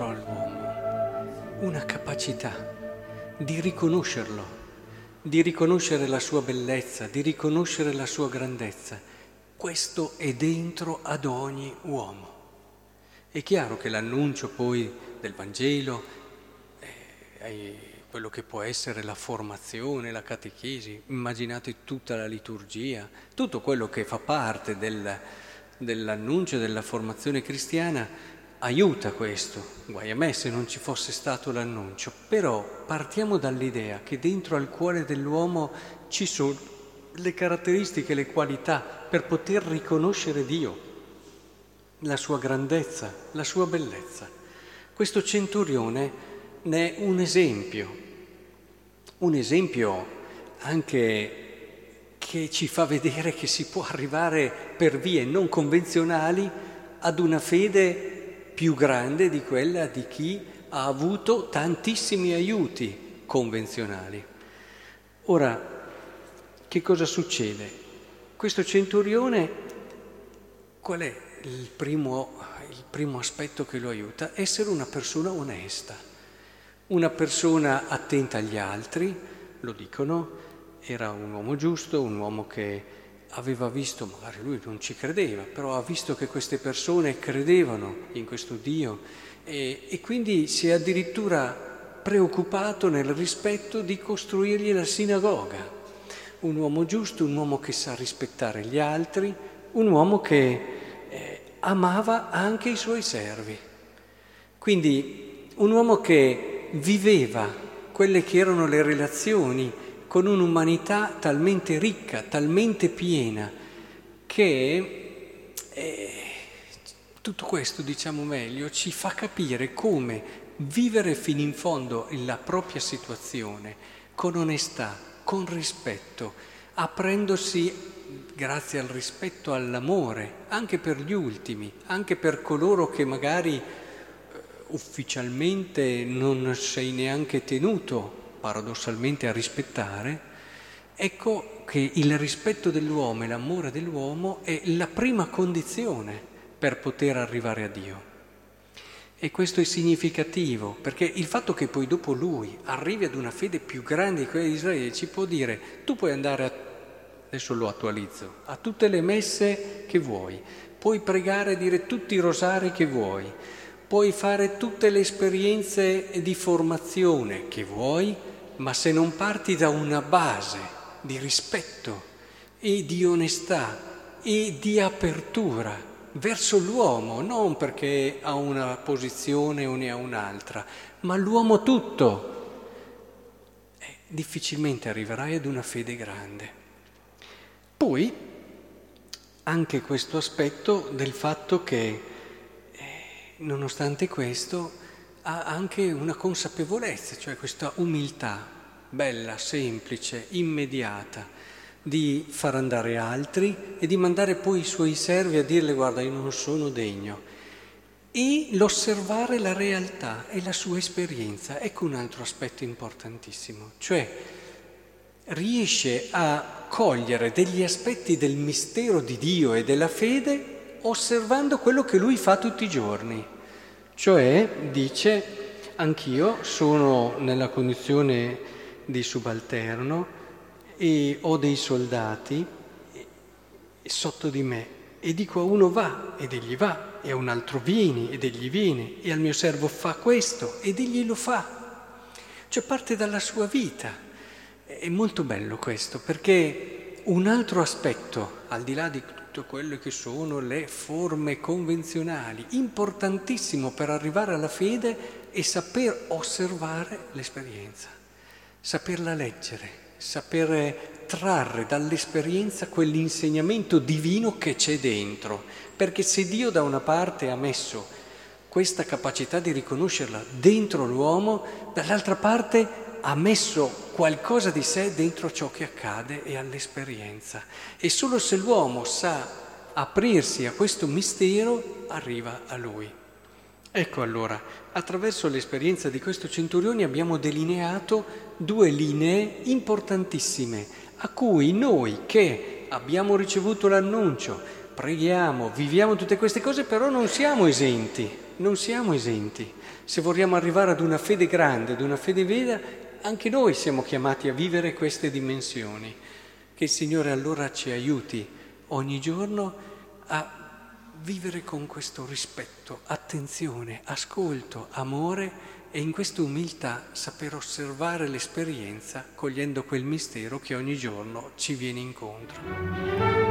dentro all'uomo una capacità di riconoscerlo, di riconoscere la sua bellezza, di riconoscere la sua grandezza. Questo è dentro ad ogni uomo. È chiaro che l'annuncio poi del Vangelo, eh, quello che può essere la formazione, la catechesi, immaginate tutta la liturgia, tutto quello che fa parte del, dell'annuncio della formazione cristiana aiuta questo, guai a me se non ci fosse stato l'annuncio, però partiamo dall'idea che dentro al cuore dell'uomo ci sono le caratteristiche, le qualità per poter riconoscere Dio, la sua grandezza, la sua bellezza. Questo centurione ne è un esempio, un esempio anche che ci fa vedere che si può arrivare per vie non convenzionali ad una fede più grande di quella di chi ha avuto tantissimi aiuti convenzionali. Ora, che cosa succede? Questo centurione, qual è il primo, il primo aspetto che lo aiuta? Essere una persona onesta, una persona attenta agli altri, lo dicono, era un uomo giusto, un uomo che aveva visto, magari lui non ci credeva, però ha visto che queste persone credevano in questo Dio e, e quindi si è addirittura preoccupato nel rispetto di costruirgli la sinagoga. Un uomo giusto, un uomo che sa rispettare gli altri, un uomo che eh, amava anche i suoi servi. Quindi un uomo che viveva quelle che erano le relazioni con un'umanità talmente ricca, talmente piena, che eh, tutto questo, diciamo meglio, ci fa capire come vivere fino in fondo la propria situazione con onestà, con rispetto, aprendosi grazie al rispetto, all'amore, anche per gli ultimi, anche per coloro che magari eh, ufficialmente non sei neanche tenuto paradossalmente a rispettare, ecco che il rispetto dell'uomo e l'amore dell'uomo è la prima condizione per poter arrivare a Dio. E questo è significativo, perché il fatto che poi dopo lui arrivi ad una fede più grande di quella di Israele ci può dire, tu puoi andare, a, adesso lo attualizzo, a tutte le messe che vuoi, puoi pregare e dire tutti i rosari che vuoi, puoi fare tutte le esperienze di formazione che vuoi, ma se non parti da una base di rispetto e di onestà e di apertura verso l'uomo, non perché ha una posizione o ne ha un'altra, ma l'uomo tutto, eh, difficilmente arriverai ad una fede grande. Poi anche questo aspetto del fatto che nonostante questo, ha anche una consapevolezza, cioè questa umiltà bella, semplice, immediata, di far andare altri e di mandare poi i suoi servi a dirle guarda io non sono degno. E l'osservare la realtà e la sua esperienza, ecco un altro aspetto importantissimo, cioè riesce a cogliere degli aspetti del mistero di Dio e della fede osservando quello che lui fa tutti i giorni. Cioè dice, anch'io sono nella condizione di subalterno e ho dei soldati sotto di me e dico a uno va ed egli va e a un altro vieni ed egli viene e al mio servo fa questo ed egli lo fa. Cioè parte dalla sua vita. È molto bello questo perché un altro aspetto, al di là di tutto quelle che sono le forme convenzionali. Importantissimo per arrivare alla fede è saper osservare l'esperienza, saperla leggere, saper trarre dall'esperienza quell'insegnamento divino che c'è dentro. Perché se Dio da una parte ha messo questa capacità di riconoscerla dentro l'uomo, dall'altra parte ha messo qualcosa di sé dentro ciò che accade e all'esperienza. E solo se l'uomo sa aprirsi a questo mistero, arriva a lui. Ecco allora, attraverso l'esperienza di questo centurione abbiamo delineato due linee importantissime a cui noi che abbiamo ricevuto l'annuncio, preghiamo, viviamo tutte queste cose, però non siamo esenti non siamo esenti. Se vogliamo arrivare ad una fede grande, ad una fede vera, anche noi siamo chiamati a vivere queste dimensioni. Che il Signore allora ci aiuti ogni giorno a vivere con questo rispetto, attenzione, ascolto, amore e in questa umiltà saper osservare l'esperienza cogliendo quel mistero che ogni giorno ci viene incontro.